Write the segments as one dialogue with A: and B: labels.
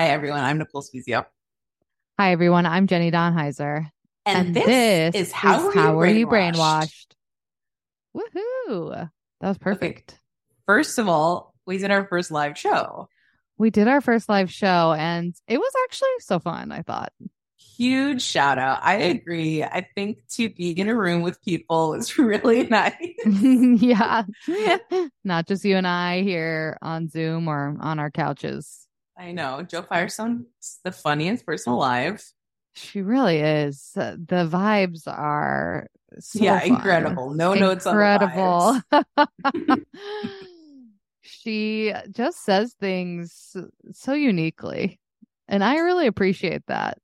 A: Hi, everyone. I'm Nicole Spiezio.
B: Hi, everyone. I'm Jenny Donheiser.
A: And, this, is How, Were,
B: How
A: you
B: Were You
A: Brainwashed?
B: Brainwashed? Woohoo. That was perfect.
A: First of all, we did our first live show.
B: We did our first live show and it was actually so fun, I thought.
A: Huge shout out. I agree. I think to be in a room with people is really nice.
B: yeah. Not just you and I here on Zoom or on our couches.
A: I know. Jo Firestone's the funniest person alive.
B: She really is. The vibes are so
A: yeah,
B: fun.
A: incredible. No notes on
B: incredible.
A: the vibes.
B: she just says things so uniquely, and I really appreciate that.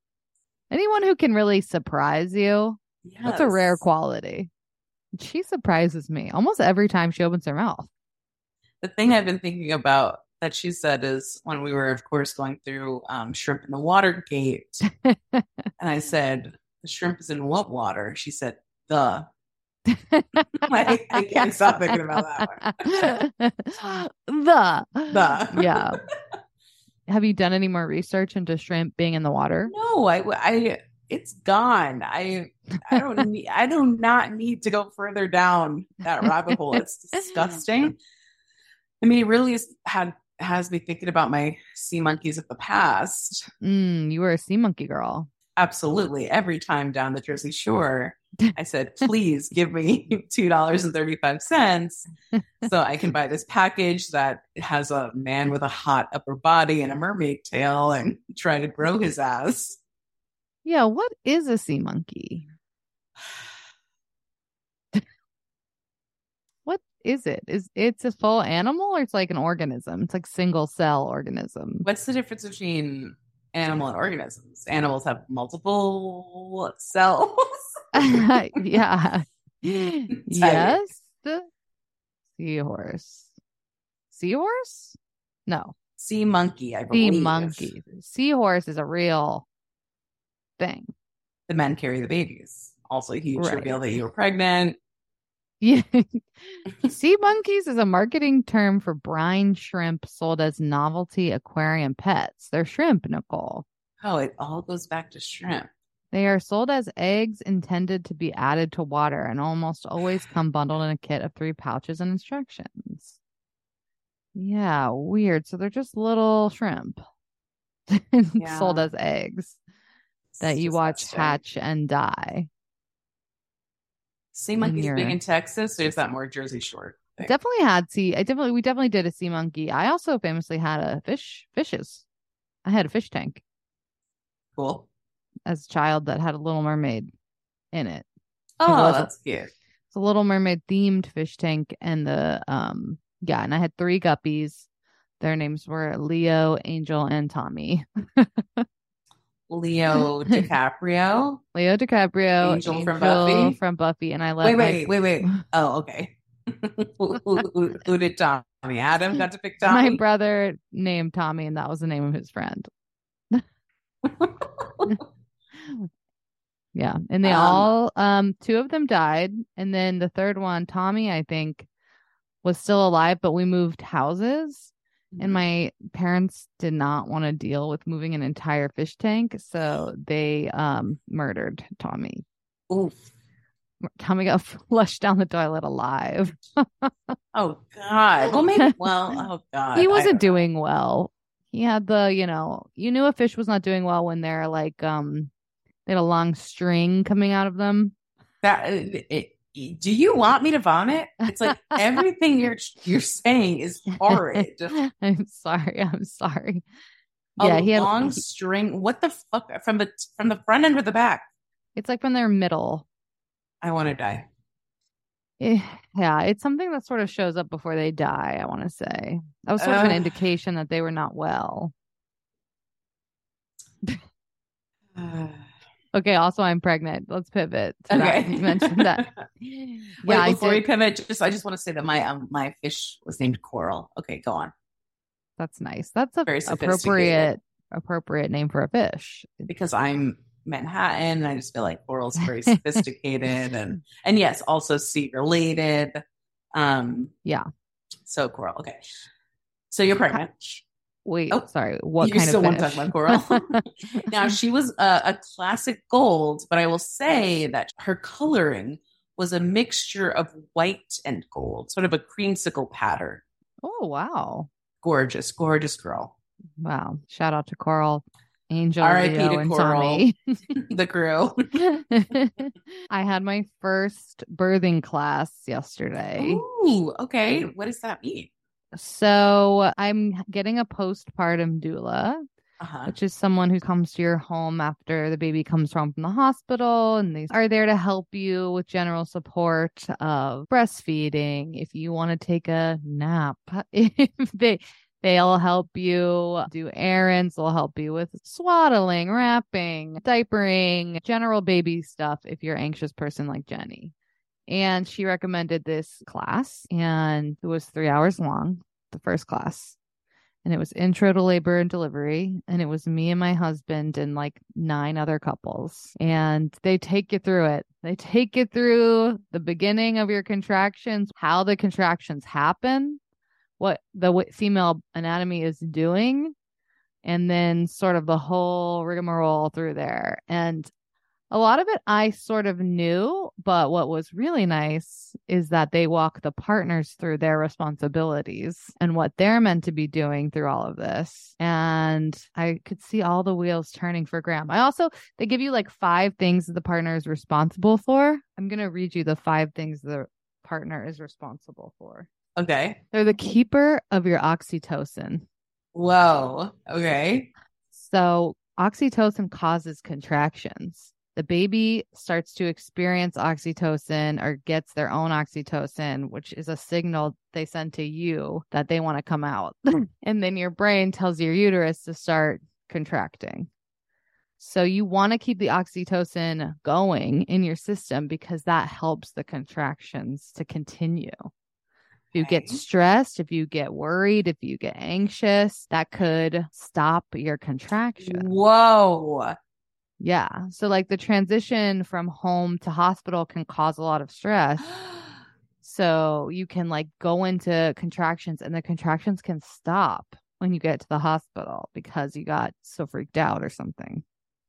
B: Anyone who can really surprise you, that's a rare quality. She surprises me almost every time she opens her mouth.
A: The thing I've been thinking about that she said is when we were, of course, going through um, shrimp in the water gate, and I said, "The shrimp is in what water?" She said, "The." I, I can't stop thinking about that
B: one. the
A: The.
B: yeah. Have you done any more research into shrimp being in the water?
A: No, I, I, it's gone. I, I don't need, I do not need to go further down that rabbit hole. It's disgusting. I mean, it really is, had has me thinking about my sea monkeys of the past.
B: Mm, you were a sea monkey girl.
A: Absolutely, every time down the Jersey Shore, I said, "Please give me two dollars and thirty five cents so I can buy this package that has a man with a hot upper body and a mermaid tail and try to grow his ass."
B: Yeah, what is a sea monkey? what is it? Is it's a full animal or it's like an organism? It's like single cell organism.
A: What's the difference between animal and organisms? Animals have multiple cells.
B: yeah. yes. Seahorse. Seahorse? No.
A: sea monkey, I believe.
B: Sea monkey. Seahorse is a real thing.
A: The men carry the babies. Also, huge
B: Right.
A: reveal that you were pregnant.
B: Yeah. sea monkeys is a marketing term for brine shrimp sold as novelty aquarium pets. They're shrimp, Nicole.
A: Oh, it all goes back to shrimp.
B: They are sold as eggs intended to be added to water and almost always come bundled in a kit of three pouches and instructions. Yeah, weird. So they're just little shrimp sold as eggs that
A: It's
B: you watch hatch and die.
A: Sea monkeys
B: your-
A: big in Texas, or is that more Jersey Shore? thing?
B: Definitely had sea. I definitely we definitely did a sea monkey. I also famously had a fish fishes. I had a fish tank
A: Cool.
B: as a child that had a Little Mermaid in it.
A: Oh,
B: was-
A: that's cute.
B: It's a Little Mermaid themed fish tank, and the um yeah, and I had three guppies. Their names were Leo, Angel, and Tommy.
A: Leo DiCaprio.
B: Leo DiCaprio,
A: Angel from Buffy?
B: from Buffy, and I love.
A: Wait,
B: my-
A: wait, wait, wait. Oh, okay. who, who- who- who did Tommy? Adam got to pick Tommy.
B: my brother named Tommy, and that was the name of his friend. Yeah, and they
A: Um,
B: all um two of them died, and then the third one, Tommy, I think, was still alive, but we moved houses.
A: Mm-hmm.
B: and my parents did not want to deal with moving an entire fish tank so they um murdered tommy
A: Oof.
B: tommy got flushed down the toilet alive
A: Oh God. Well, maybe. Well, oh God.
B: he wasn't
A: don't know.
B: doing well he had the you know you knew a fish was not doing well when they're like um they had a long string coming out of them
A: that. It, it- do you want me to vomit? It's like everything you're you're saying is horrid.
B: i'm sorry i'm sorry
A: A
B: yeah he had
A: long string. What the fuck? From the from the front end or the back?
B: it's like from their middle
A: I want to die.
B: Eh, Yeah, it's something that sort of shows up before they die, I want to say. That was sort of an indication that they were not well. Okay, also I'm pregnant. Let's pivot. to that.
A: okay.
B: You mentioned that. Yeah, I
A: before we pivot, just I just want to say that my um my fish was named Coral. Okay, go on.
B: That's nice. That's a
A: Very
B: appropriate appropriate name for a fish.
A: Because I'm Manhattan, and I just feel like Coral's very sophisticated and and yes, also sea related. Um,
B: Yeah.
A: so Coral. Okay, so you're pregnant.
B: Wait,
A: Oh,
B: sorry. What
A: you
B: kind
A: still
B: of
A: want to talk about coral? now she was a, a classic gold, but I will say that her coloring was a mixture of white and gold, sort of a creamsicle pattern.
B: oh, wow.
A: Gorgeous, gorgeous girl.
B: Wow. Shout out to Coral, Angel,
A: R.I.P.
B: Leo,
A: to Coral.
B: Tommy.
A: The crew.
B: I had my first birthing class yesterday.
A: Ooh, okay. What does that mean?
B: So I'm getting a postpartum doula,
A: Uh-huh.
B: which is someone who comes to your home after the baby comes home from the hospital and they are there to help you with general support of breastfeeding. If you want to take a nap, if they They'll help you do errands. They'll help you with swaddling, wrapping, diapering, general baby stuff if you're an anxious person like Jenny. And she recommended this class, and it was three hours long, the first class. And it was intro to labor and delivery. And it was me and my husband and like nine other couples. And they take you through it. They take you through the beginning of your contractions, how the contractions happen, what the female anatomy is doing, and then sort of the whole rigmarole through there. And a lot of it I sort of knew, but what was really nice is that they walk the partners through their responsibilities and what they're meant to be doing through all of this. And I could see all the wheels turning for Graham. I also, they give you like five things that the partner is responsible for. I'm going to read you the five things the partner is responsible for.
A: Okay.
B: They're the keeper of your oxytocin.
A: Whoa. Okay.
B: So, oxytocin causes contractions. The baby starts to experience oxytocin or gets their own oxytocin, which is a signal they send to you that they want to come out. and then your brain tells your uterus to start contracting. So, you want to keep the oxytocin going in your system because that helps the contractions to continue. If you get stressed, if you get worried, if you get anxious, that could stop your contraction.
A: Whoa.
B: Yeah. So, like the transition from home to hospital can cause a lot of stress. So, you can like go into contractions and the contractions can stop when you get to the hospital because you got so freaked out or something.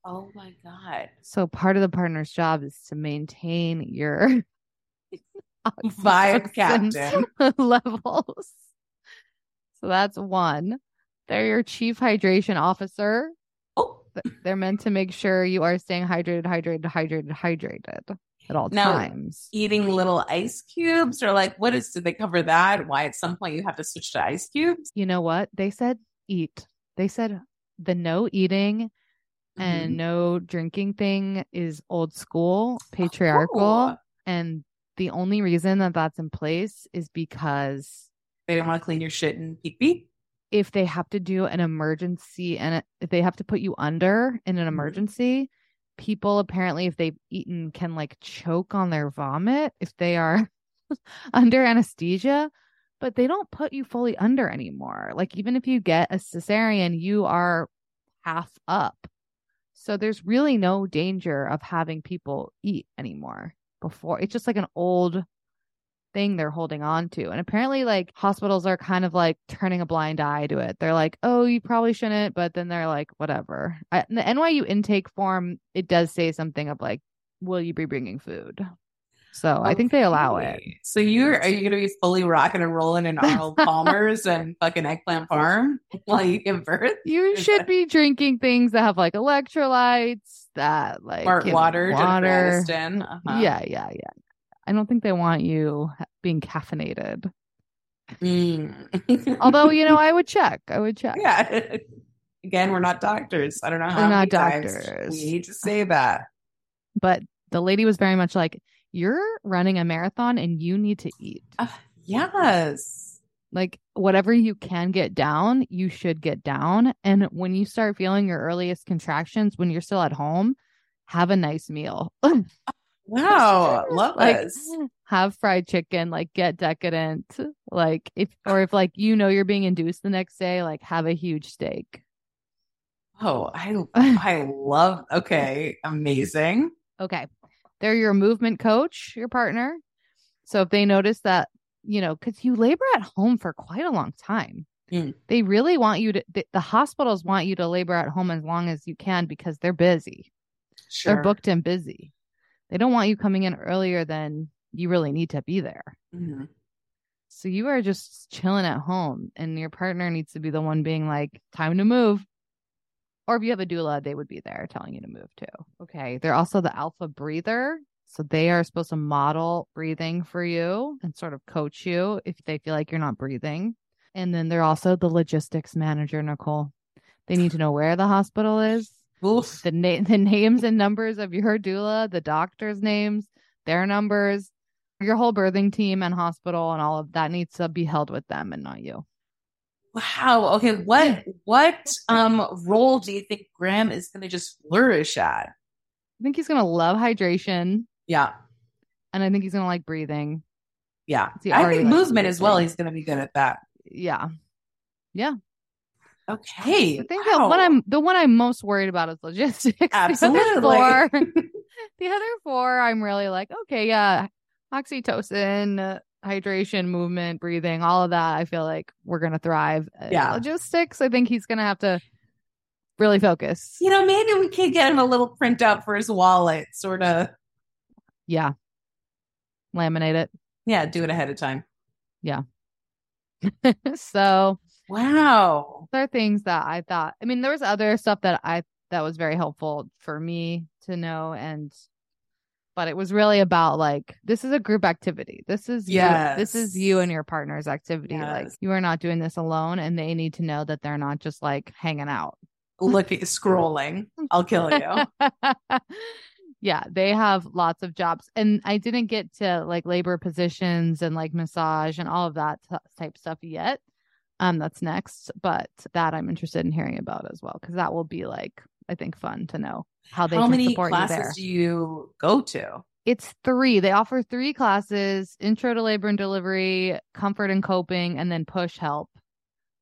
A: Oh my God.
B: So, part of the partner's job is to maintain your oxytocin
A: captain.
B: levels. So that's one. They're your chief hydration officer.
A: Oh,
B: Th- They're meant to make sure you are staying hydrated, hydrated, hydrated, hydrated at all
A: Now-
B: times.
A: eating little ice cubes or like what is did they cover that? Why at some point you have to switch to ice cubes?
B: You know what? They said eat. They said the no eating
A: Mm-hmm.
B: and no drinking thing is old school, patriarchal.
A: Oh,
B: And the only reason that that's in place is because
A: they don't want to clean your shit and pee pee.
B: If they have to do an emergency and if they have to put you under in an
A: Mhm.
B: emergency, people apparently, if they've eaten, can like choke on their vomit if they are under anesthesia. But they don't put you fully under anymore. Like even if you get a cesarean, you are half up. So there's really no danger of having people eat anymore before. It's just like an old thing they're holding on to. And apparently, like hospitals are kind of like turning a blind eye to it. They're like, oh, you probably shouldn't. But then they're like, whatever. I, the NYU intake form, it does say something of like, will you be bringing food? So I think they allow it.
A: So you're are you gonna be fully rocking and rolling in Arnold Palmer's and fucking eggplant farm while you give birth?
B: You should be drinking things that have like electrolytes, that like
A: Smart water,
B: water.
A: Uh-huh.
B: Yeah, yeah, yeah. I don't think they want you being caffeinated.
A: Mm.
B: Although, you know, I would check. I would check.
A: yeah. Again, we're not doctors. I don't know how
B: We're not doctors.
A: we need to say that.
B: But the lady was very much like, You're running a marathon and you need to eat.
A: Uh, yes.
B: Like, whatever you can get down, you should get down. And when you start feeling your earliest contractions, when you're still at home, have a nice meal.
A: Wow. Love
B: like
A: this.
B: have fried chicken like get decadent like if or if like you know you're being induced the next day like have a huge steak
A: Oh, I I love. Okay, amazing.
B: okay they're your movement coach your partner so if they notice that you know because you labor at home for quite a long time
A: Mm.
B: They really want you to, the, the hospitals want you to labor at home as long as you can because they're busy.
A: Sure.
B: They're booked and busy. They don't want you coming in earlier than you really need to be there.
A: Mhm.
B: So you are just chilling at home, and your partner needs to be the one being like, time to move. Or if you have a doula, they would be there telling you to move too. Okay. They're also the alpha breather. So they are supposed to model breathing for you and sort of coach you if they feel like you're not breathing. And then they're also the logistics manager, Nicole. They need to know where the hospital is,
A: Oof.
B: the na- the names and numbers of your doula, the doctor's names, their numbers, your whole birthing team and hospital and all of that needs to be held with them and not you.
A: Wow. Okay. What what um role do you think Graham is going to just flourish at?
B: I think he's gonna love hydration
A: Yeah.
B: and I think he's gonna like breathing.
A: Yeah. I think movement as well. He's going to be good at that.
B: Yeah. Yeah.
A: Okay.
B: I think
A: wow.
B: the one I'm the one I'm most worried about is logistics. The other
A: Absolutely.
B: four- the other four, I'm really like, okay, yeah, oxytocin, hydration, movement, breathing, all of that. I feel like we're gonna thrive. Uh,
A: Yeah.
B: logistics. I think he's gonna have to really focus.
A: you know, maybe we could get him a little printout for his wallet, sort of.
B: Yeah, laminate it.
A: Yeah, do it ahead of time. Yeah.
B: so
A: Wow.
B: there are things that I thought. I mean, there was other stuff that I that was very helpful for me to know, and but it was really about like this is a group activity. This is yeah, this is you and your partner's activity. Like you are not doing this alone, and they need to know that they're not just like hanging out.
A: Looking, scrolling. I'll kill you.
B: yeah, they have lots of jobs, and I didn't get to like labor positions and like massage and all of that t- type stuff yet. Um, that's next, but that I'm interested in hearing about as well because that will be like I think fun to know how they
A: How many
B: support you
A: classes do you go to?
B: It's three. They offer three classes: intro to labor and delivery, comfort and coping, and then push help,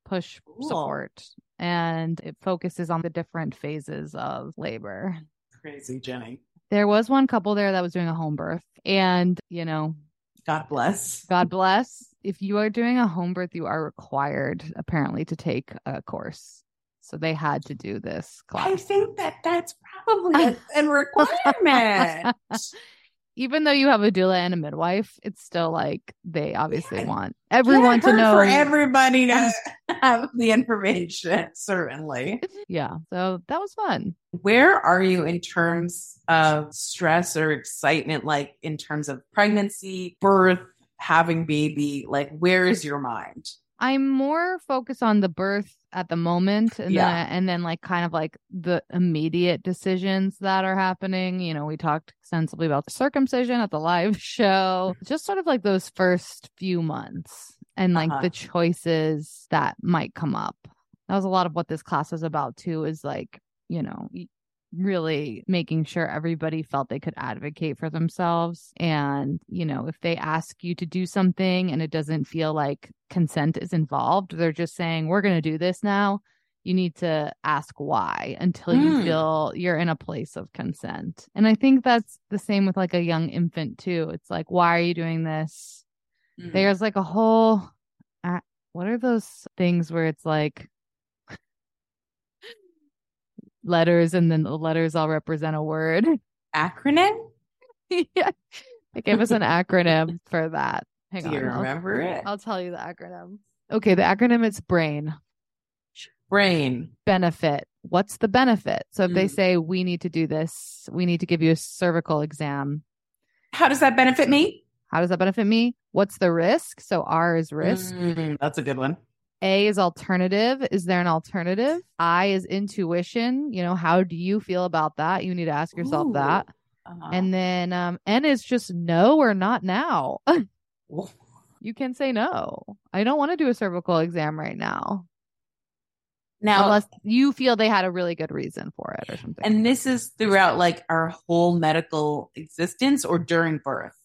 B: push
A: Cool.
B: support. And it focuses on the different phases of labor.
A: Crazy, Jenny.
B: There was one couple there that was doing a home birth. And, you know,
A: God bless.
B: God bless. If you are doing a home birth, you are required apparently to take a course. So they had to do this class.
A: I think that that's probably a, a requirement.
B: Even though you have a doula and a midwife, it's still like they obviously want everyone
A: Can't
B: to know.
A: for everybody to have the information. Certainly.
B: yeah. So that was fun.
A: Where are you in terms of stress or excitement? Like in terms of pregnancy, birth, having baby? Like where is your mind?
B: I'm more focused on the birth at the moment and
A: Yeah.
B: then and then like kind of like the immediate decisions that are happening. You know, we talked extensively about the circumcision at the live show. Just sort of like those first few months and like
A: Uh-huh.
B: the choices that might come up. That was a lot of what this class was about too is like, you know, really making sure everybody felt they could advocate for themselves and you know if they ask you to do something and it doesn't feel like consent is involved they're just saying we're going to do this now you need to ask why until you
A: Hmm.
B: feel you're in a place of consent and i think that's the same with like a young infant too it's like why are you doing this
A: Mm.
B: there's like a whole uh, what are those things where it's like letters and then the letters all represent a word
A: acronym?
B: yeah they gave us an acronym for that hang
A: Do
B: on
A: you
B: I'll-
A: remember it?
B: I'll tell you the acronym. Okay, the acronym is BRAIN.
A: Brain.
B: Benefit. What's the benefit? So if they
A: Mm.
B: say we need to do this, we need to give you a cervical exam.
A: How does that benefit me?
B: How does that benefit me? What's the risk? So R is risk.
A: Mm, that's a good one.
B: A is alternative. Is there an alternative? I is intuition. You know, how do you feel about that? You need to ask yourself
A: Ooh.
B: that.
A: Uh-huh.
B: And then um N is just no or not now. you can say no. I don't want to do a cervical exam right now.
A: now,
B: unless you feel they had a really good reason for it or something.
A: and this is throughout like our whole medical existence or during birth.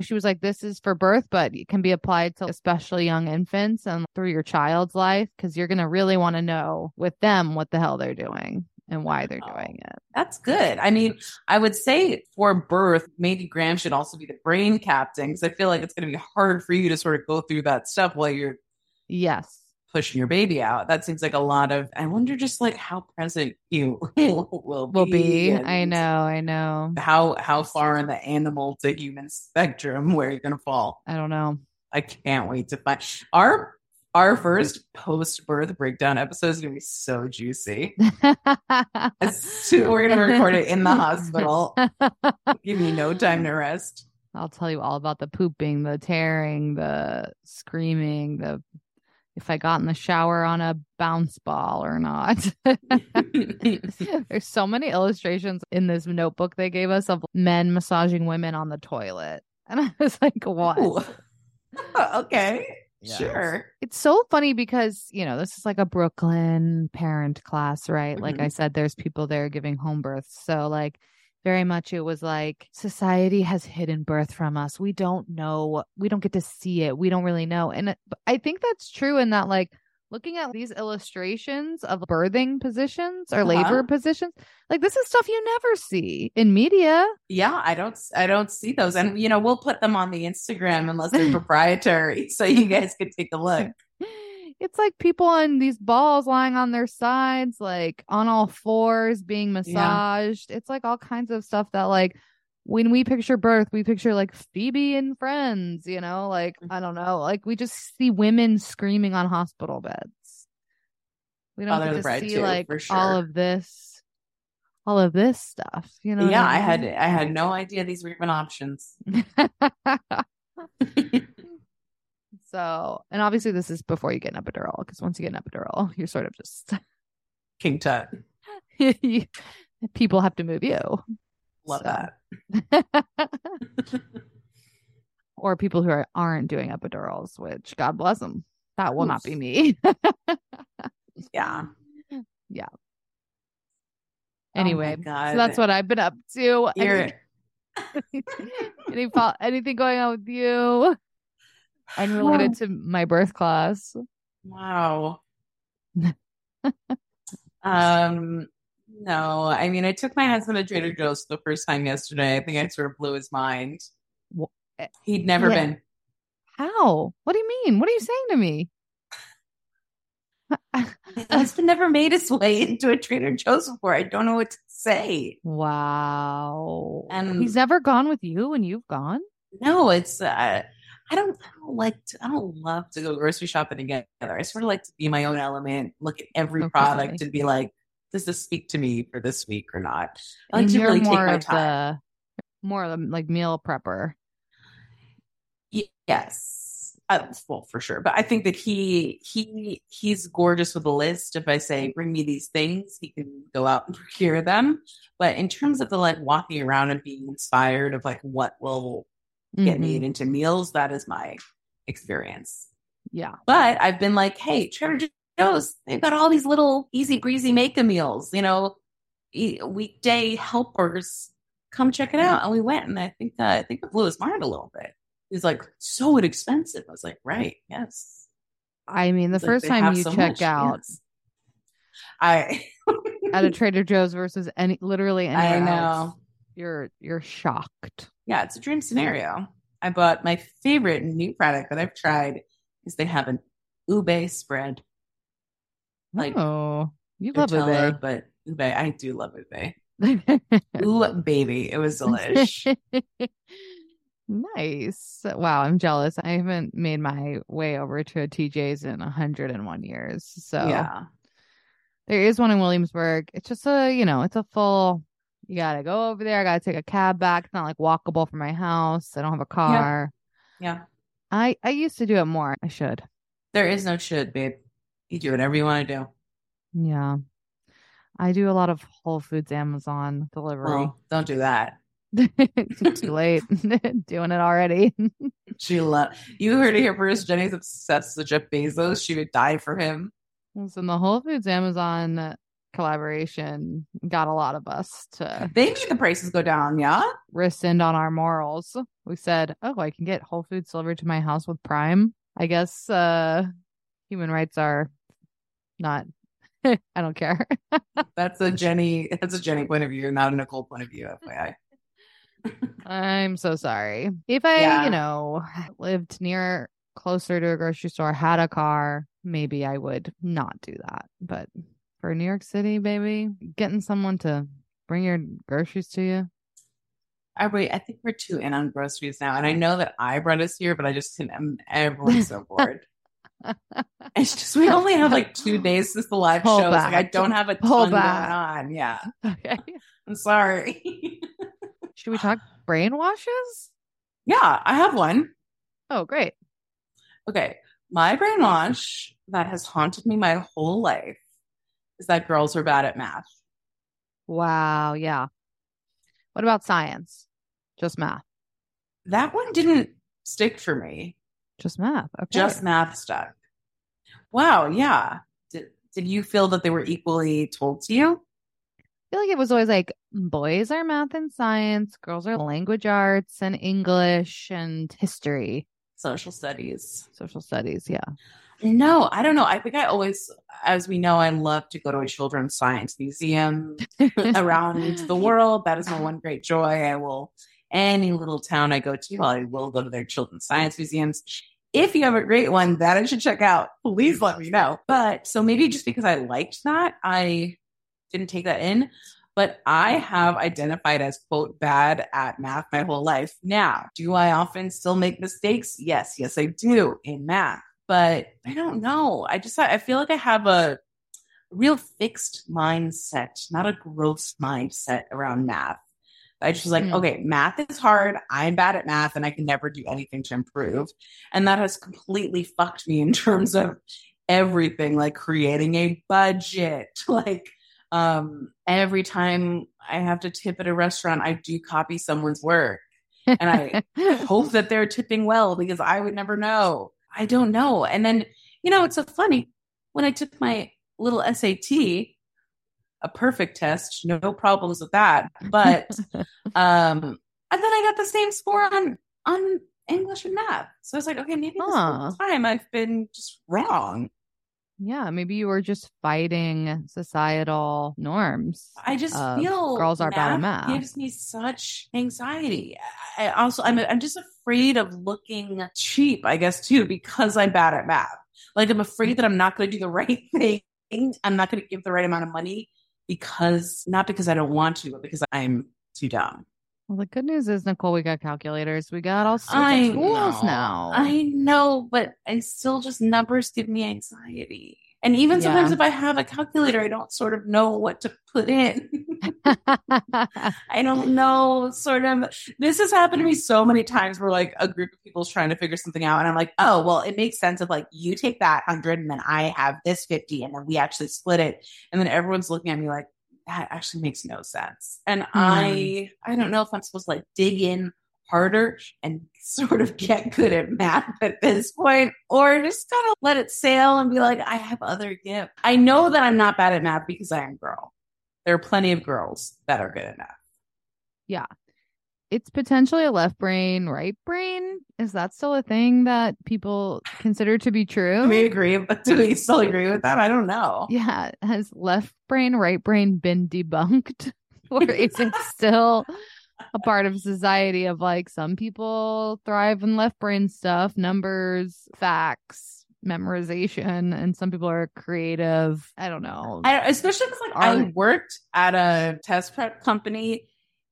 B: She was like, "This is for birth, but it can be applied to especially young infants and through your child's life because you're gonna really want to know with them what the hell they're doing and why they're doing it."
A: That's good. I mean, I would say for birth, maybe Graham should also be the brain captain because I feel like it's going to be hard for you to sort of go through that stuff while you're
B: Yes,
A: pushing your baby out. That seems like a lot of. I wonder just like how present you will
B: Will be. I know, I know.
A: how how far in the animal to human spectrum where you're gonna fall.
B: I don't know.
A: I can't wait to find our our first post birth breakdown episode is gonna be so juicy. So we're gonna record it in the hospital. Give me no time to rest.
B: I'll tell you all about the pooping, the tearing, the screaming, the if I got in the shower on a bounce ball or not. There's so many illustrations in this notebook they gave us of men massaging women on the toilet. And I was like, what?
A: Ooh. Oh, okay.
B: Yeah.
A: Sure.
B: It's so funny because, you know, this is like a Brooklyn parent class, right? Like I mm-hmm. said, there's people there giving home births. So, like, very much it was like society has hidden birth from us. We don't know, we don't get to see it. We don't really know. And I think that's true in that, like, looking at these illustrations of birthing positions or
A: Uh-huh.
B: labor positions, like, this is stuff you never see in media.
A: Yeah, I don't I don't see those. And you know, we'll put them on the Instagram unless they're proprietary. So you guys could take a look.
B: It's like people on these balls lying on their sides, like on all fours, being massaged. It's like all kinds of stuff that, like, when we picture birth, we picture like Phoebe and Friends, you know, like, I don't know, like we just see women screaming on hospital beds. We don't
A: Father
B: get to see
A: too,
B: like
A: sure.
B: all of this, all of this stuff, you know?
A: yeah, I had? I had no idea these were even options.
B: so, and obviously, this is before you get an epidural, because once you get an epidural, you're sort of just
A: King Tut.
B: people have to move you.
A: Love
B: So.
A: that.
B: or people who are, aren't doing epidurals, which God bless them. That will not be me.
A: Yeah.
B: Yeah.
A: Oh anyway, oh
B: so that's what I've been up to.
A: you're
B: Any, any anything going on with you unrelated to my birth class?
A: Wow. um, no, I mean, I took my husband to Trader Joe's for the first time yesterday. I think I sort of blew his mind.
B: Wha-
A: He'd never
B: Yeah.
A: been.
B: How? What do you mean? What are you saying to me?
A: My husband never made his way into a Trader Joe's before. I don't know what to say.
B: wow.
A: And-
B: he's never gone with you and you've gone?
A: No, it's uh, I don't I don't like to I don't love to go grocery shopping together. I sort of like to be my own element, look at every
B: Okay.
A: product and be like, does this speak to me for this week or not? I like
B: And
A: to
B: you're
A: really take
B: more
A: my
B: of
A: time.
B: the more of the like meal prepper.
A: Yes. Uh, well, for sure. But I think that he he he's gorgeous with a list. If I say bring me these things, he can go out and procure them. But in terms of the like walking around and being inspired of like what will get
B: Mhm.
A: made into meals, that is my experience.
B: Yeah.
A: But I've been like, hey, Trader Joe's, they've got all these little easy breezy make a meals, you know, e- weekday helpers. Come check it out. And we went, and I think uh, I think it blew his mind a little bit. He's like, so inexpensive. I was like, right, yes.
B: I mean, the
A: like,
B: first
A: "They
B: time you
A: so
B: check
A: much."
B: out
A: Yes. I
B: at a Trader Joe's versus any literally
A: I
B: anywhere
A: know.
B: else, you're you're shocked.
A: Yeah, it's a dream scenario. I bought my favorite new product that I've tried is they have an ube spread. Like
B: oh, you love
A: Nutella,
B: ube.
A: but ube, I do love ube. Ooh, baby, it was delish.
B: nice. Wow, I'm jealous. I haven't made my way over to a TJ's in 101 years. So
A: Yeah,
B: there is one in Williamsburg. It's just a, you know, it's a full. You gotta go over there. I gotta take a cab back. It's not like walkable from my house. I don't have a car.
A: yeah.
B: I I used to do it more. I should.
A: There is no should, babe. You do whatever you want to do.
B: Yeah. I do a lot of Whole Foods Amazon delivery.
A: Well, don't do that.
B: It's too late. Doing it already.
A: She love. You heard it here first. Jenny's obsessed with Jeff Bezos. She would die for him.
B: Listen, the Whole Foods Amazon collaboration got a lot of us to
A: They made the prices go down. Yeah.
B: rescind on our morals. We said, "Oh, I can get Whole Foods delivered to my house with Prime." I guess uh human rights are not I don't care.
A: That's a Jenny. That's a Jenny point of view, not a Nicole point of view. FYI.
B: I'm so sorry. If I,
A: Yeah.
B: you know, lived near closer to a grocery store, had a car, maybe I would not do that. But for New York City, baby, getting someone to bring your groceries to you.
A: I wait. I think we're too in on groceries now, and I know that I brought us here, but I just can't. Everyone's so bored. it's just we only have like two days since the live
B: Pull
A: show. Like I don't have a
B: Pull
A: ton
B: back.
A: going on. Yeah,
B: Okay.
A: I'm sorry.
B: Should we talk brainwashes?
A: yeah, I have one.
B: Oh, great.
A: Okay, my brainwash that has haunted me my whole life is that girls are bad at math.
B: Wow. Yeah. What about science? Just math.
A: That one didn't stick for me.
B: Just math. Okay.
A: Just math stuck. Wow. Yeah. Did Did you feel that they were equally told to you?
B: I feel like it was always like boys are math and science, girls are language arts and English and history,
A: Social studies.
B: social studies. Yeah.
A: No, I don't know. I think I always, as we know, I love to go to a children's science museum around the world. That is my one great joy. I will, any little town I go to, I will go to their children's science museums. If you have a great one that I should check out, please let me know. But so maybe just because I liked that, I didn't take that in. But I have identified as quote bad at math my whole life. Now, do I often still make mistakes? Yes, yes, I do in math but I don't know. I just I feel like I have a real fixed mindset, not a growth mindset around math. I just was like,
B: Hmm.
A: okay, math is hard. I'm bad at math and I can never do anything to improve. And that has completely fucked me in terms of everything, like creating a budget. Like um every time I have to tip at a restaurant, I do copy someone's work. And I hope that they're tipping well because I would never know. I don't know. And then, you know, it's so funny when I took my little SAT, a perfect test, no problems with that. But um, and then I got the same score on on English and math. So I was like, okay, maybe this
B: Huh.
A: whole time I've been just wrong.
B: Yeah. Maybe you were just fighting societal norms.
A: I just
B: uh,
A: feel
B: girls are bad at math.
A: gives me such anxiety. I I also I'm I'm just afraid of looking cheap, I guess too, because I'm bad at math. Like I'm mm. afraid that I'm not going to do the right thing. I'm not going to give the right amount of money because not because I don't want to, but because I'm too dumb.
B: Well, the good news is, Nicole, we got calculators. We got all sorts
A: I
B: of tools
A: know.
B: now.
A: I know, but I still just numbers give me anxiety. And even sometimes
B: Yeah.
A: if I have a calculator, I don't sort of know what to put in. I don't know, sort of. This has happened to me so many times where like a group of people's trying to figure something out, and I'm like, oh, well, it makes sense if like you take that hundred and then I have this fifty, and then we actually split it, and then everyone's looking at me like that actually makes no sense. And I, I don't know if I'm supposed to like dig in harder and sort of get good at math at this point, or just kind of let it sail and be like, I have other gifts. I know that I'm not bad at math because I am a girl. There are plenty of girls that are good at math.
B: It's potentially a left brain, right brain. Is that still a thing that people consider to be true?
A: We agree? Do we still agree with that? I don't know.
B: Yeah. Has left brain, right brain been debunked? or is it still a part of society of like some people thrive in left brain stuff, numbers, facts, memorization, and some people are creative. I don't know.
A: I, especially because like I worked at a test prep company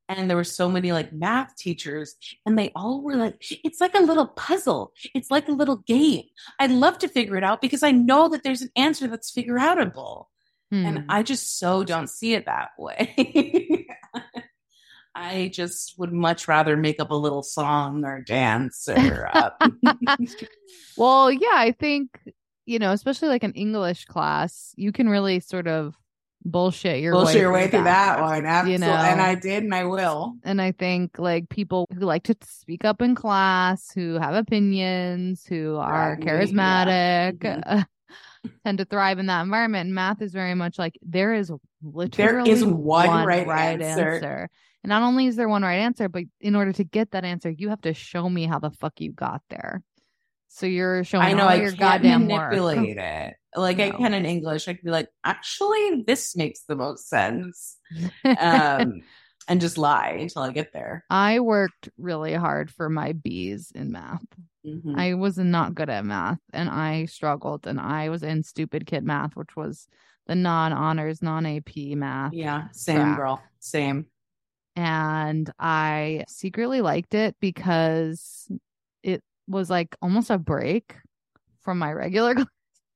A: and there were so many like math teachers and they all were like it's like a little puzzle. It's like a little game. I'd love to figure it out because i know that there's an answer that's figure outable
B: Hmm.
A: and i just so don't see it that way. I just would much rather make up a little song or dance or uh,
B: Well, yeah, I think, you know, especially like an English class, you can really sort of bullshit your
A: bullshit
B: way
A: your way through that one
B: you know.
A: and i did and i will
B: And I think like people who like to speak up in class, who have opinions, who are
A: Drag me, yeah.
B: charismatic,
A: Mhm.
B: tend to thrive in that environment. And math is very much like there is literally
A: is one right answer.
B: answer. And not only is there one right answer, but in order to get that answer, you have to show me how the fuck you got there. So you're showing
A: I know
B: all
A: I
B: your goddamn work.
A: manipulate it. Like I can in English. I can be like, actually, this makes the most sense. Um, and just lie until I get there.
B: I worked really hard for my B's in math.
A: Mhm.
B: I was not good at math and I struggled and I was in stupid kid math, which was the non honors, non AP math.
A: yeah, same
B: crap.
A: girl, same.
B: And I secretly liked it because it was like almost a break from my regular class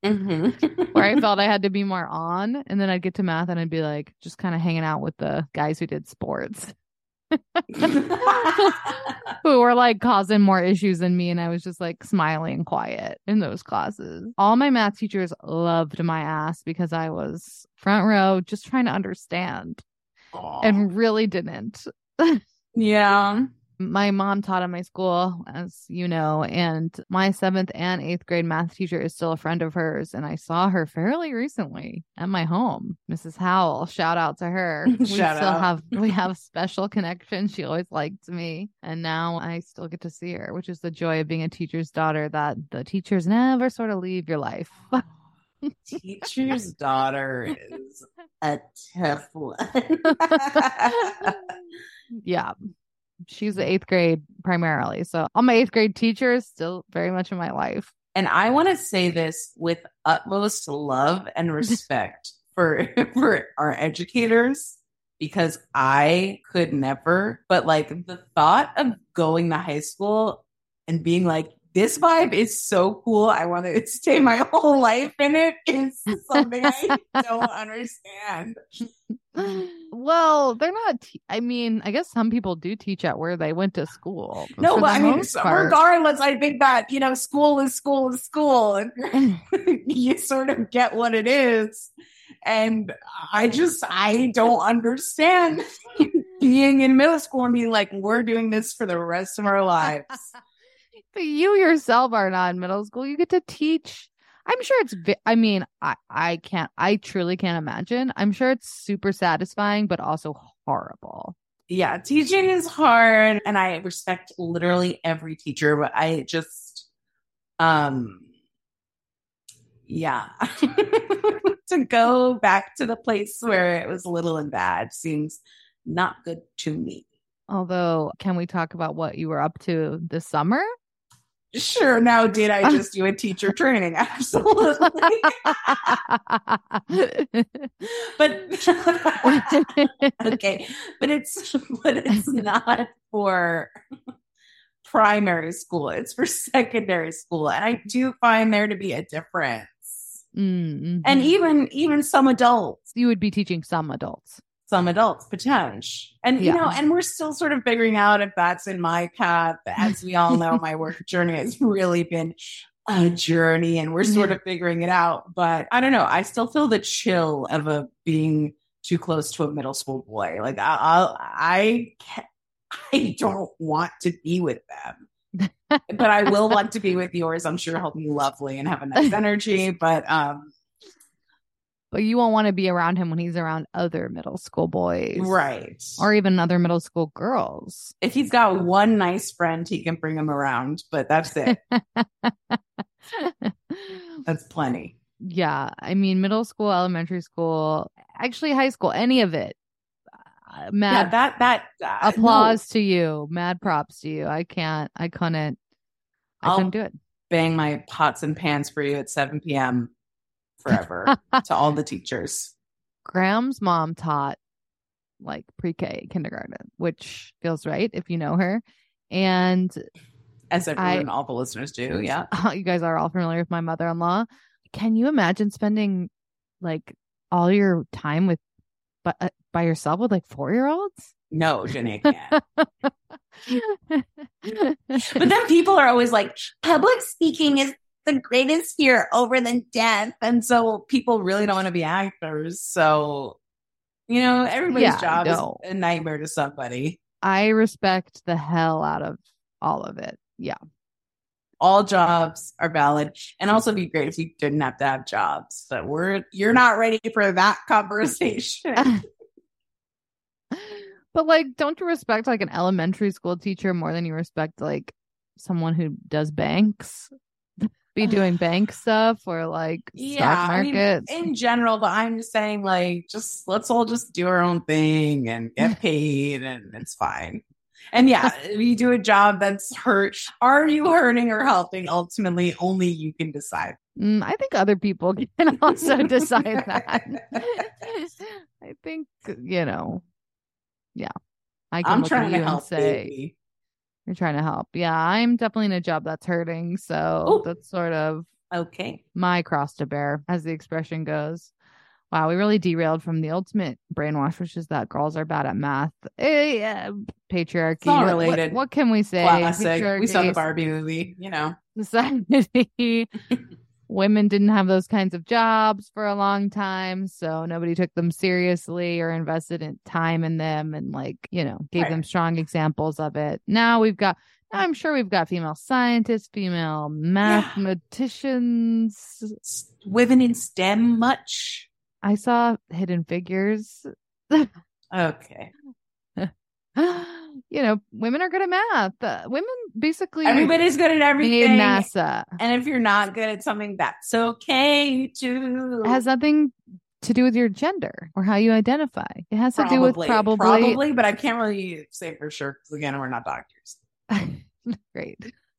A: Mhm.
B: where I felt I had to be more on. And then I'd get to math and I'd be like just kind of hanging out with the guys who did sports who were like causing more issues than me. And I was just like smiling and quiet in those classes. All my math teachers loved my ass because I was front row just trying to understand
A: Aw.
B: and really didn't.
A: yeah.
B: My mom taught at my school, as you know, and my seventh and eighth grade math teacher is still a friend of hers. And I saw her fairly recently at my home, Mrs. Howell. Shout out to her. we still
A: out.
B: have we have special connection. She always liked me, and now I still get to see her, which is the joy of being a teacher's daughter. That the teachers never sort of leave your life.
A: Teacher's daughter is a tough one.
B: yeah. She's the eighth grade primarily. So all my eighth grade teachers still very much in my life.
A: and I want to say this with utmost love and respect for for our educators because I could never but like the thought of going to high school and being like this vibe is so cool. I want to stay my whole life in it is something I don't understand. Mm-hmm.
B: well, they're not. Te- I mean, I guess some people do teach at where they went to school. but
A: No, but I mean,
B: part-
A: regardless, I think that, you know, school is school is school and mm. you sort of get what it is. And I just, I don't understand being in middle school and being like, we're doing this for the rest of our lives.
B: But you yourself are not in middle school. You get to teach. I'm sure it's. vi- I mean, I I can't. I truly can't imagine. I'm sure it's super satisfying, but also horrible.
A: yeah, teaching is hard and I respect literally every teacher, but I just, um, yeah. to go back to the place where it was little and bad seems not good to me.
B: Although, can we talk about what you were up to this summer?
A: Sure, now did I just do a teacher training? Absolutely. but okay, but it's but it's not for primary school. It's for secondary school. And I do find there to be a difference.
B: Mm,
A: And
B: mhm.
A: even even some adults,
B: you would be teaching some adults.
A: Some adults potential. And you know, and we're still sort of figuring out if that's in my path. As we all know, my work journey has really been a journey and we're sort of figuring it out. But I don't know. I still feel the chill of a being too close to a middle school boy. Like I, I'll, I, can't, I don't want to be with them, but I will want to be with yours. I'm sure he'll be lovely and have a nice energy. But um,
B: But you won't want to be around him when he's around other middle school boys.
A: right.
B: Or even other middle school girls.
A: if he's got one nice friend, he can bring him around. But that's it. that's plenty.
B: yeah. I mean, middle school, elementary school, actually high school, any of it. Uh,
A: Yeah,
B: Mad
A: that that uh,
B: applause to you. Mad props to you. I can't, I couldn't, I
A: I'll-
B: couldn't do it.
A: bang my pots and pans for you at 7 p.m. forever to all the teachers.
B: Graham's mom taught like pre-K kindergarten, which feels right if you know her. And
A: As everyone,
B: I-
A: all the listeners do. Yeah.
B: you guys are all familiar with my mother-in-law. Can you imagine spending like all your time with by, uh, by yourself with like four-year-olds?
A: No, Jenny, I can't. But then people are always like, public speaking is the greatest fear over than death. And so people really don't want to be actors. So, you know, everybody's
B: Yeah,
A: job
B: no.
A: is a nightmare to somebody.
B: I respect the hell out of all of it. Yeah.
A: All jobs are valid. And also be great if you didn't have to have jobs. But we're you're not ready for that conversation.
B: but like, don't you respect like an elementary school teacher more than you respect like someone who does banks? Be doing bank stuff or like
A: yeah,
B: stock
A: I mean,
B: markets.
A: in general, but I'm just saying, like, just let's all just do our own thing and get paid, and it's fine. And yeah, if you do a job that's hurt, are you hurting or helping? Ultimately, only you can decide.
B: Mm, I think other people can also decide that. I think you know, yeah. I
A: I'm trying to help,
B: say
A: baby.
B: You're trying to help. Yeah, I'm definitely in a job that's hurting, so
A: Oh.
B: that's sort of
A: Okay.
B: my cross to bear, as the expression goes. Wow, we really derailed from the ultimate brainwash, which is that girls are bad at math. Eh, patriarchy.
A: It's all
B: What- what-
A: related.
B: What, can we say?
A: Classic. We saw the Barbie movie, you know.
B: society. Women didn't have those kinds of jobs for a long time, so nobody took them seriously or invested in time in them and like, you know, gave
A: Right.
B: them strong examples of it. Now we've got I'm sure we've got female scientists, female mathematicians.
A: S- Women in STEM much?
B: I saw Hidden Figures.
A: Okay.
B: you know, women are good at math. Uh, women basically
A: Everybody's good at
B: made
A: everything.
B: NASA.
A: And if you're not good at something, that's okay too.
B: It has nothing to do with your gender or how you identify. It has to do with probably,
A: probably, but I can't really say for sure because again, we're not doctors.
B: great.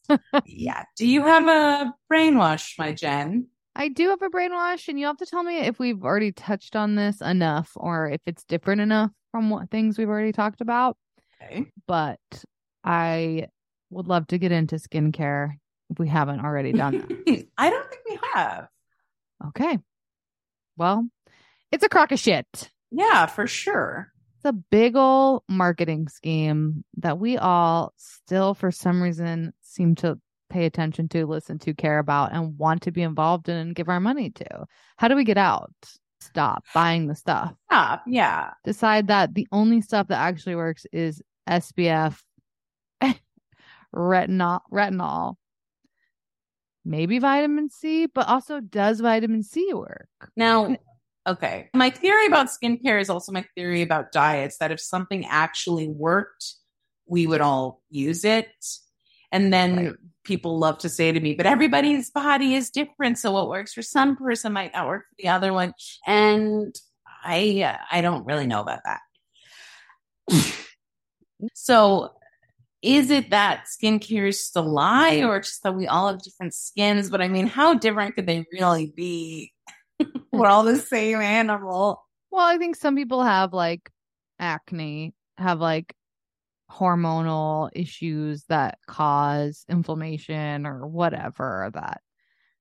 A: yeah. Do you have a brainwash, my Jen?
B: I do have a brainwash, and you have to tell me if we've already touched on this enough or if it's different enough from what things we've already talked about.
A: Okay.
B: But I would love to get into skincare if we haven't already done that.
A: I don't think we have.
B: Okay. Well, it's a crock of shit.
A: Yeah, for sure.
B: It's a big ol' marketing scheme that we all still, for some reason, seem to pay attention to, listen to, care about, and want to be involved in and give our money to. How do we get out? Stop buying the stuff.
A: Stop. Yeah.
B: Decide that the only stuff that actually works is SPF, retinol, retinol, maybe vitamin C, but also does vitamin C work?
A: Now, okay. My theory about skincare is also my theory about diets that if something actually worked, we would all use it. And then
B: Right.
A: people love to say to me, but everybody's body is different. So what works for some person might not work for the other one. And I, uh, I don't really know about that. so is it that skincare is a lie or just that we all have different skins? But I mean, how different could they really be? We're all the same animal.
B: Well, I think some people have like acne, have like hormonal issues that cause inflammation or whatever that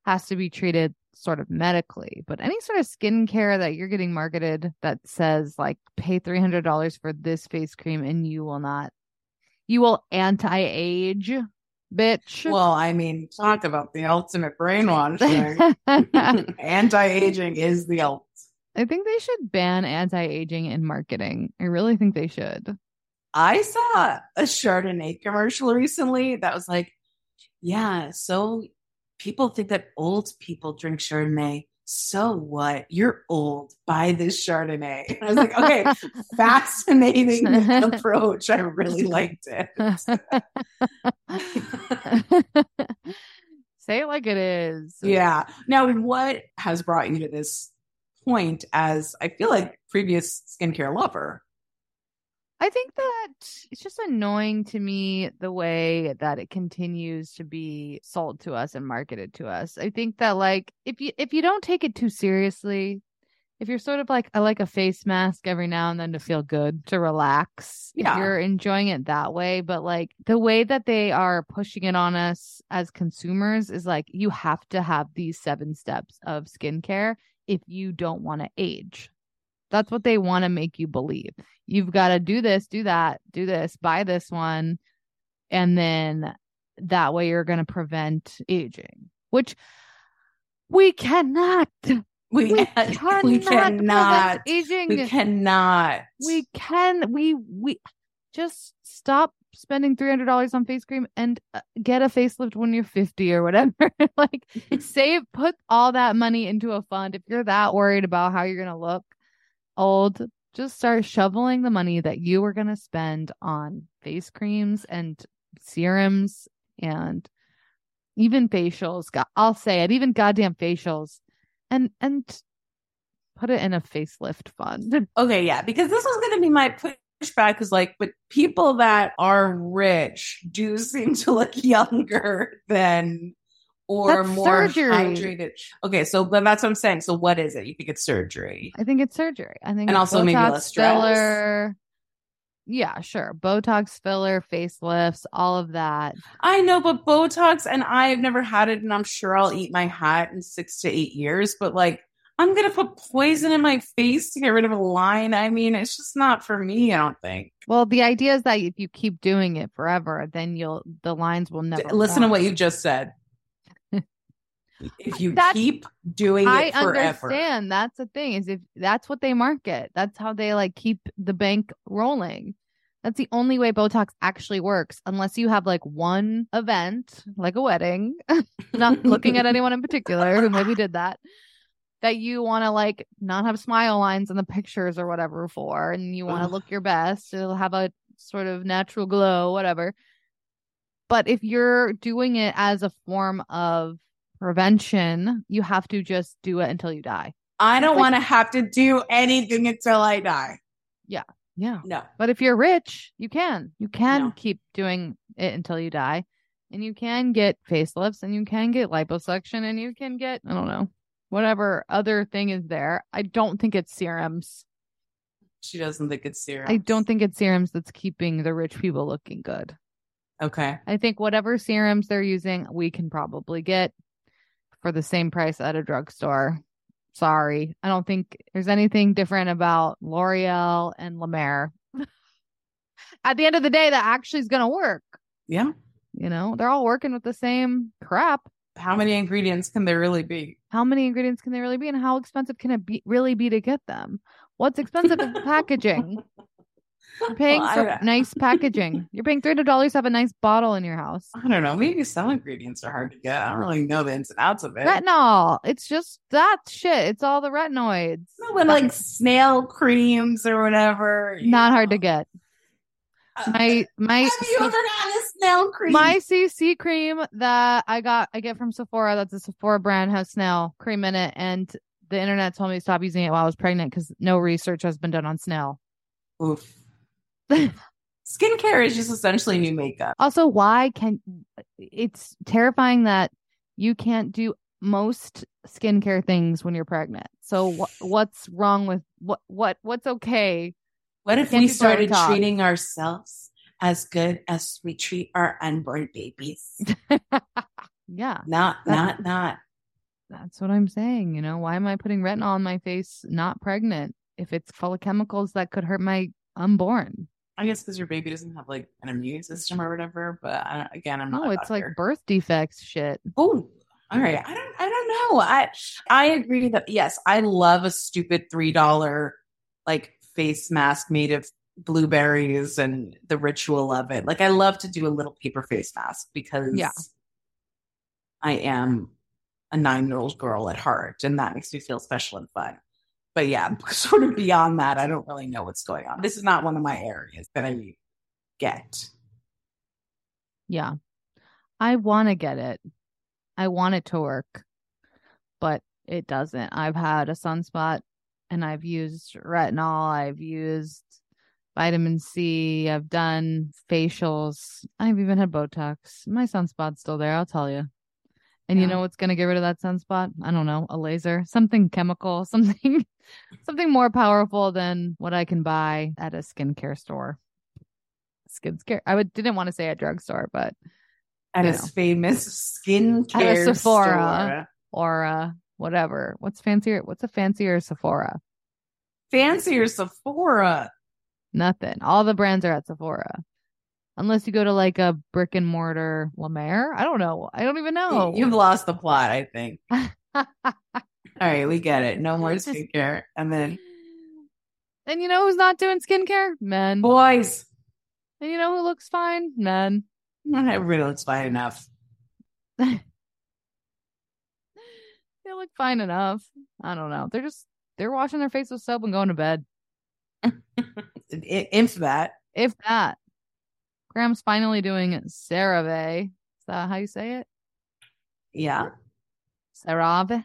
B: has to be treated sort of medically. But any sort of skincare that you're getting marketed that says like pay $300 for this face cream and you will not, you will anti age, bitch.
A: Well, I mean, talk about the ultimate brainwashing. Anti aging is the ultimate.
B: I think they should ban anti aging in marketing. I really think they should.
A: I saw a Chardonnay commercial recently that was like, yeah, so people think that old people drink Chardonnay. So what? You're old. Buy this Chardonnay. And I was like, okay, fascinating approach. I really liked it.
B: Say it like it is.
A: yeah. Now, what has brought you to this point as I feel like previous skincare lover?
B: I think that it's just annoying to me the way that it continues to be sold to us and marketed to us. I think that like if you if you don't take it too seriously, if you're sort of like I like a face mask every now and then to feel good, to relax,
A: Yeah.
B: if you're enjoying it that way, but like the way that they are pushing it on us as consumers is like you have to have these seven steps of skincare if you don't want to age. That's what they want to make you believe. You've got to do this, do that, do this, buy this one. And then that way you're going to prevent aging, which we cannot.
A: We,
B: We
A: we
B: cannot,
A: cannot.
B: prevent aging.
A: We cannot.
B: We can. We, we just stop spending $300 on face cream and uh, get a facelift when you're 50 or whatever. like save, put all that money into a fund. If you're that worried about how you're going to look old, just start shoveling the money that you were going to spend on face creams and serums and even facials. I'll say it, even goddamn facials, and and put it in a facelift fund.
A: Okay, yeah, because this was going to be my pushback because, like, but people that are rich do seem to look younger than or
B: That's
A: more
B: surgery.
A: hydrated. Okay, so but that's what I'm saying. So, what is it? You think it's surgery?
B: I think it's surgery. I think
A: And
B: it's
A: also maybe
B: Botox
A: less stress.
B: filler. Yeah, sure. Botox filler, facelifts, all of that.
A: I know, but Botox, and I've never had it, and I'm sure I'll eat my hat in six to eight years. But like, I'm gonna put poison in my face to get rid of a line. I mean, it's just not for me. I don't think.
B: Well, the idea is that if you keep doing it forever, then you'll the lines will never.
A: Listen to what you just said. If you
B: That's-
A: keep doing
B: I
A: it forever,
B: understand. That's the thing is if that's what they market, that's how they like keep the bank rolling. That's the only way Botox actually works, unless you have like one event, like a wedding. Not looking at anyone in particular who maybe did that. That you want to like not have smile lines in the pictures or whatever for, and you want to look your best. It'll have a sort of natural glow, whatever. But if you're doing it as a form of prevention, you have to just do it until you die.
A: I don't
B: Like-
A: want to have to do anything until I die.
B: Yeah. Yeah.
A: No.
B: But if you're rich, you can. You can
A: No.
B: keep doing it until you die. And you can get facelifts and you can get liposuction and you can get, I don't know, whatever other thing is there. I don't think it's serums.
A: She doesn't think it's serious.
B: I don't think it's serums that's keeping the rich people looking good.
A: Okay.
B: I think whatever serums they're using, we can probably get for the same price at a drugstore. Sorry. I don't think there's anything different about L'Oreal and La Mer. at the end of the day, that actually is going to work.
A: Yeah.
B: You know, they're all working with the same crap.
A: How many ingredients can there really be?
B: How many ingredients can they really be, and how expensive can it be really be to get them? What's expensive is the packaging. You're paying
A: Well,
B: for nice packaging. You're paying three hundred dollars to have a nice bottle in your house.
A: I don't know. Maybe some ingredients are hard to get. I don't really know the ins and outs of it.
B: Retinol. It's just that shit. It's all the retinoids.
A: No, but like snail creams or whatever.
B: Not hard to get.
A: Uh,
B: My my
A: Have you ever gotten a snail cream?
B: my CC cream that I got I get from Sephora. That's a Sephora brand has snail cream in it, and the internet told me to stop using it while I was pregnant because no research has been done on snail.
A: Oof. Skincare is just essentially new makeup.
B: Also, why can it's terrifying that you can't do most skincare things when you're pregnant. So wh- what's wrong with what what what's okay?
A: What if we started treating ourselves as good as we treat our unborn babies?
B: Yeah,
A: Not, not, not.
B: that's what I'm saying. You know, why am I putting retinol on my face not pregnant if it's full of chemicals that could hurt my unborn?
A: I guess because your baby doesn't have like an immune system or whatever. But I, again, I'm not.
B: No, it's like birth defects shit.
A: Oh, all right. I don't. I don't know. I I agree that yes, I love a stupid three dollar like face mask made of blueberries and the ritual of it. Like I love to do a little paper face mask because
B: Yeah.
A: I am a nine year old girl at heart, and that makes me feel special and fun. But yeah, sort of beyond that, I don't really know what's going on. This is not one of my areas that I get.
B: Yeah. I want to get it. I want it to work, but it doesn't. I've had a sunspot and I've used retinol. I've used vitamin C. I've done facials. I've even had Botox. My sunspot's still there, I'll tell you. And you know what's going to get rid of that sunspot? I don't know, a laser, something chemical, something something more powerful than what I can buy at a skincare store. Skincare. I would didn't want to say a drugstore, but
A: At
B: know.
A: famous skincare
B: Sephora.
A: store.
B: or uh whatever. What's fancier? What's a fancier Sephora?
A: fancier Sephora.
B: Nothing. All the brands are at Sephora. Unless you go to like a brick and mortar La Mer. I don't know. I don't even know.
A: You've lost the plot, I think. All right, we get it. No more skincare. And then
B: and you know who's not doing skincare? Men.
A: boys.
B: And you know who looks fine? Men.
A: Not everybody looks fine enough.
B: They look fine enough. I don't know. They're just they're washing their face with soap and going to bed.
A: If that.
B: If that. Graham's finally doing CeraVe. Is that how you say it?
A: Yeah.
B: CeraVe.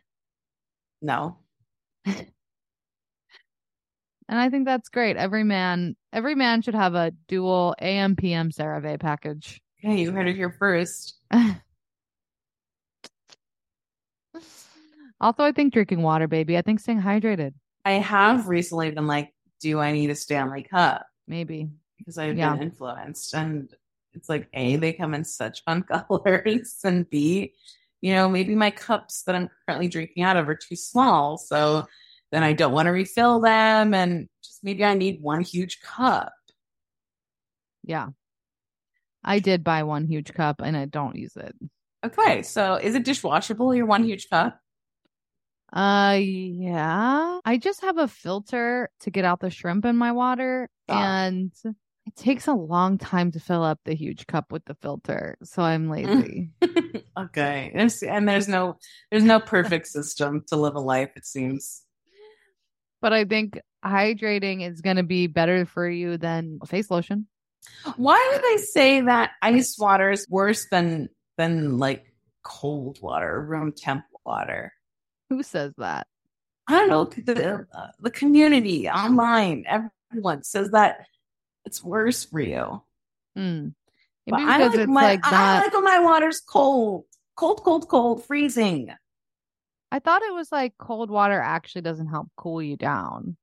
A: No.
B: And I think that's great. Every man, every man should have a dual AM PM CeraVe package.
A: Okay, you heard it here first.
B: also, I think drinking water, baby. I think staying hydrated.
A: I have recently been like, do I need a Stanley Cup?
B: Maybe.
A: Because I've
B: Yeah.
A: been influenced. And it's like, A, they come in such fun colors. And B, you know, maybe my cups that I'm currently drinking out of are too small. So then I don't want to refill them. And just maybe I need one huge cup.
B: Yeah. I did buy one huge cup and I don't use it.
A: Okay. So is it dishwashable, your one huge cup?
B: Uh yeah. I just have a filter to get out the shrimp in my water
A: Ah.
B: and it takes a long time to fill up the huge cup with the filter. So I'm lazy.
A: okay. And there's no there's no perfect system to live a life, it seems.
B: but I think hydrating is going to be better for you than face lotion.
A: Why do they say that ice water is worse than than like cold water, room temp water?
B: Who says that?
A: I don't know. The, the community online, everyone says that it's worse for you. But
B: Maybe
A: I like
B: it's
A: my,
B: like
A: I like when my water's cold, cold, cold, cold, freezing.
B: I thought it was like cold water actually doesn't help cool you down.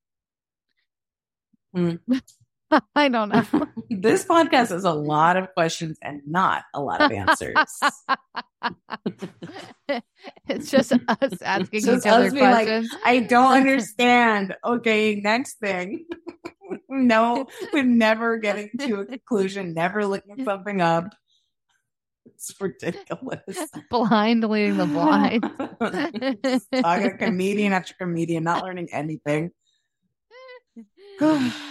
A: Hmm.
B: I don't know.
A: this podcast has a lot of questions and not a lot of answers.
B: it's just us asking
A: just
B: each other
A: being like,
B: questions.
A: I don't understand. Okay, next thing. no, we're never getting to a conclusion, never looking something up. It's ridiculous.
B: blind leading the blind.
A: Talking comedian after comedian, not learning anything.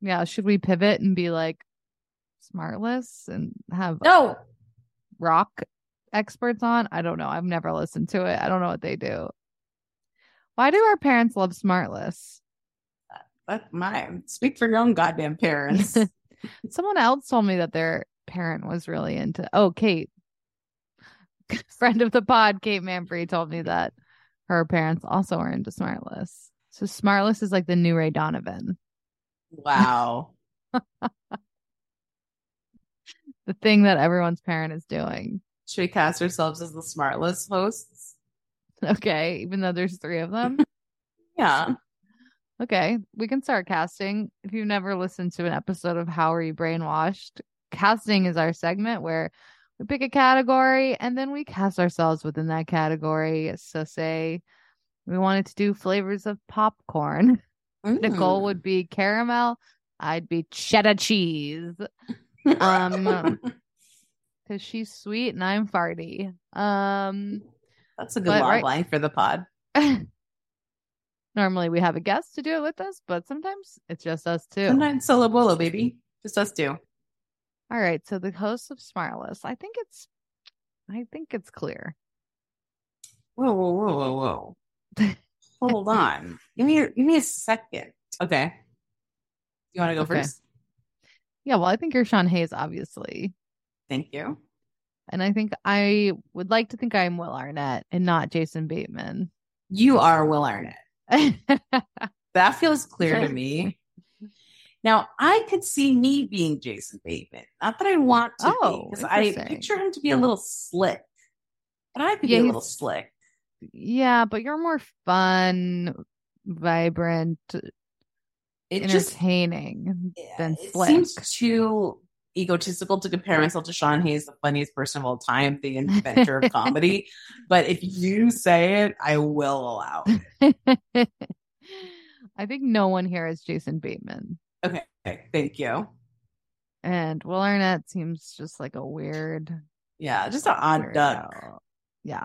B: yeah, should we pivot and be like smartless and have
A: No,
B: rock experts on? I don't know. I've never listened to it. I don't know what they do. Why do our parents love smartless?
A: Uh, uh, that's mine. Speak for your own goddamn parents.
B: Someone else told me that their parent was really into. Oh, Kate, friend of the pod, Kate Manfrey told me that her parents also are into Smartless. So Smartless is like the new Ray Donovan,
A: wow.
B: the thing that everyone's parent is doing.
A: Should we cast ourselves as the smartless hosts?
B: Okay, even though there's three of them.
A: Yeah.
B: Okay, we can start casting. If you've never listened to an episode of How Are You Brainwashed, casting is our segment where we pick a category and then we cast ourselves within that category. So, say we wanted to do flavors of popcorn. Nicole
A: Mm.
B: would be caramel. I'd be cheddar cheese um, because she's sweet and I'm farty. Um,
A: That's a good log
B: right-
A: line for the pod.
B: normally we have a guest to do it with us, but sometimes it's just us two.
A: Sometimes solo bolo, baby. Just us two.
B: All right, so the host of Smartless, I think it's, I think it's clear.
A: Whoa, whoa, whoa, whoa, whoa. Hold on. Give me, a, give me a second. Okay. You want to go
B: Okay.
A: first?
B: Yeah, well, I think you're Sean Hayes, obviously,
A: Thank you.
B: and I think I would like to think I'm Will Arnett and not Jason Bateman.
A: You are Will Arnett. That feels clear to me. Now, I could see me being Jason Bateman. Not that I want to
B: Oh,
A: be, because I picture him to be a little slick. But I could
B: Yeah,
A: be a little slick.
B: Yeah, but you're more fun, vibrant,
A: It just
B: entertaining than
A: it
B: slick.
A: seems too egotistical to compare myself to Sean Hayes, the funniest person of all time, the inventor of comedy. But if you say it, I will allow it.
B: I think no one here is Jason Bateman.
A: Okay, thank you.
B: And Will Arnett seems just like a weird,
A: Yeah, just an odd duck.
B: weirdo. Yeah.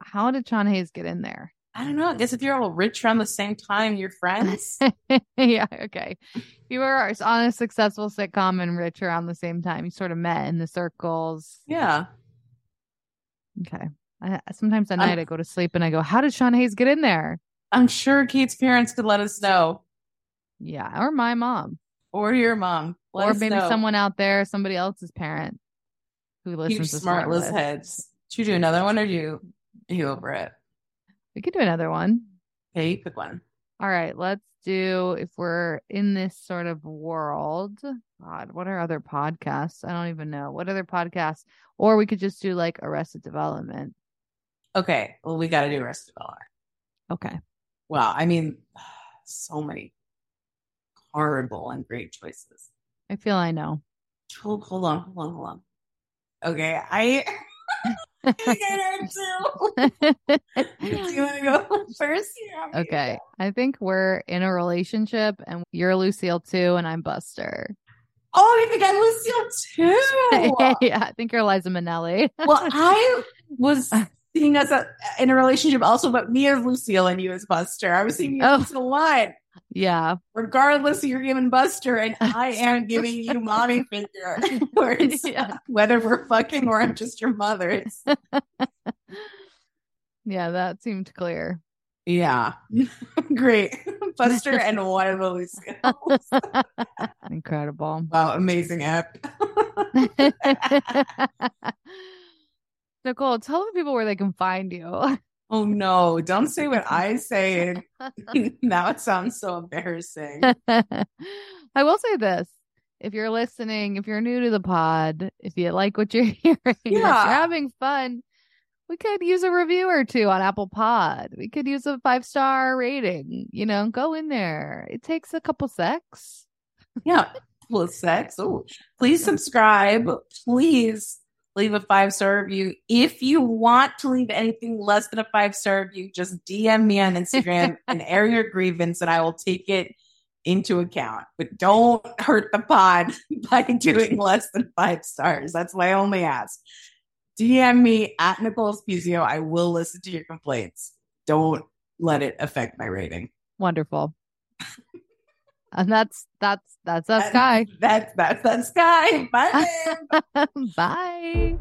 B: How did Sean Hayes get in there?
A: I don't know. I guess if you're all rich around the same time, you're friends.
B: yeah, okay. You were on a successful sitcom and rich around the same time. You sort of met in the circles.
A: yeah.
B: Okay. I, sometimes at
A: I'm-
B: night I go to sleep and I go, How did Sean Hayes get in there?
A: I'm sure Kate's parents could let us know.
B: Yeah. Or my mom.
A: Or your mom. Let
B: or maybe
A: know.
B: someone out there, somebody else's parent who listens
A: huge
B: to
A: smartless
B: Smartless.
A: heads. Should you do another one or do you, you over it?
B: We could do another one.
A: Okay, you pick one.
B: All right, let's do if we're in this sort of world. God, what are other podcasts? I don't even know. What other podcasts? Or we could just do like Arrested Development.
A: Okay, well, we got to do Arrested Development.
B: Okay.
A: Well, I mean, so many horrible and great choices.
B: I feel I know.
A: Hold, hold on, hold on, hold on. Okay, I. I got two. do you want to go first?
B: Okay. I think we're in a relationship and you're Lucille 2, and I'm Buster.
A: Oh, you think I'm Lucille 2?
B: yeah, I think you're Liza Minnelli.
A: well, I was seeing us uh, in a relationship also, but me as Lucille and you as Buster. I was seeing you
B: Oh.
A: a lot.
B: Yeah.
A: Regardless, you're giving Buster, and I am giving you mommy figure.
B: Yeah.
A: Whether we're fucking or I'm just your mother. It's,
B: Yeah, that seemed clear.
A: yeah, great. Buster and one of Lucille.
B: Incredible.
A: Wow, amazing app.
B: Nicole, tell the people where they can find you.
A: Oh no, don't say what I say. now it sounds so embarrassing.
B: I will say this. If you're listening, if you're new to the pod, if you like what you're hearing, if you're
A: Yeah.
B: having fun, we could use a review or two on Apple Pod. We could use a five star rating. You know, go in there. It takes a couple secs.
A: Yeah, plus sex. Oh, please subscribe. Please leave a five star review. If you want to leave anything less than a five star review, just DM me on Instagram and air your grievance, and I will take it into account. But don't hurt the pod by doing less than five stars. That's my only ask. DM me at Nicole Spiezio. I will listen to your complaints. Don't let it affect my rating.
B: Wonderful. And that's that's that's that sky.
A: That's that's that sky. Bye.
B: Bye.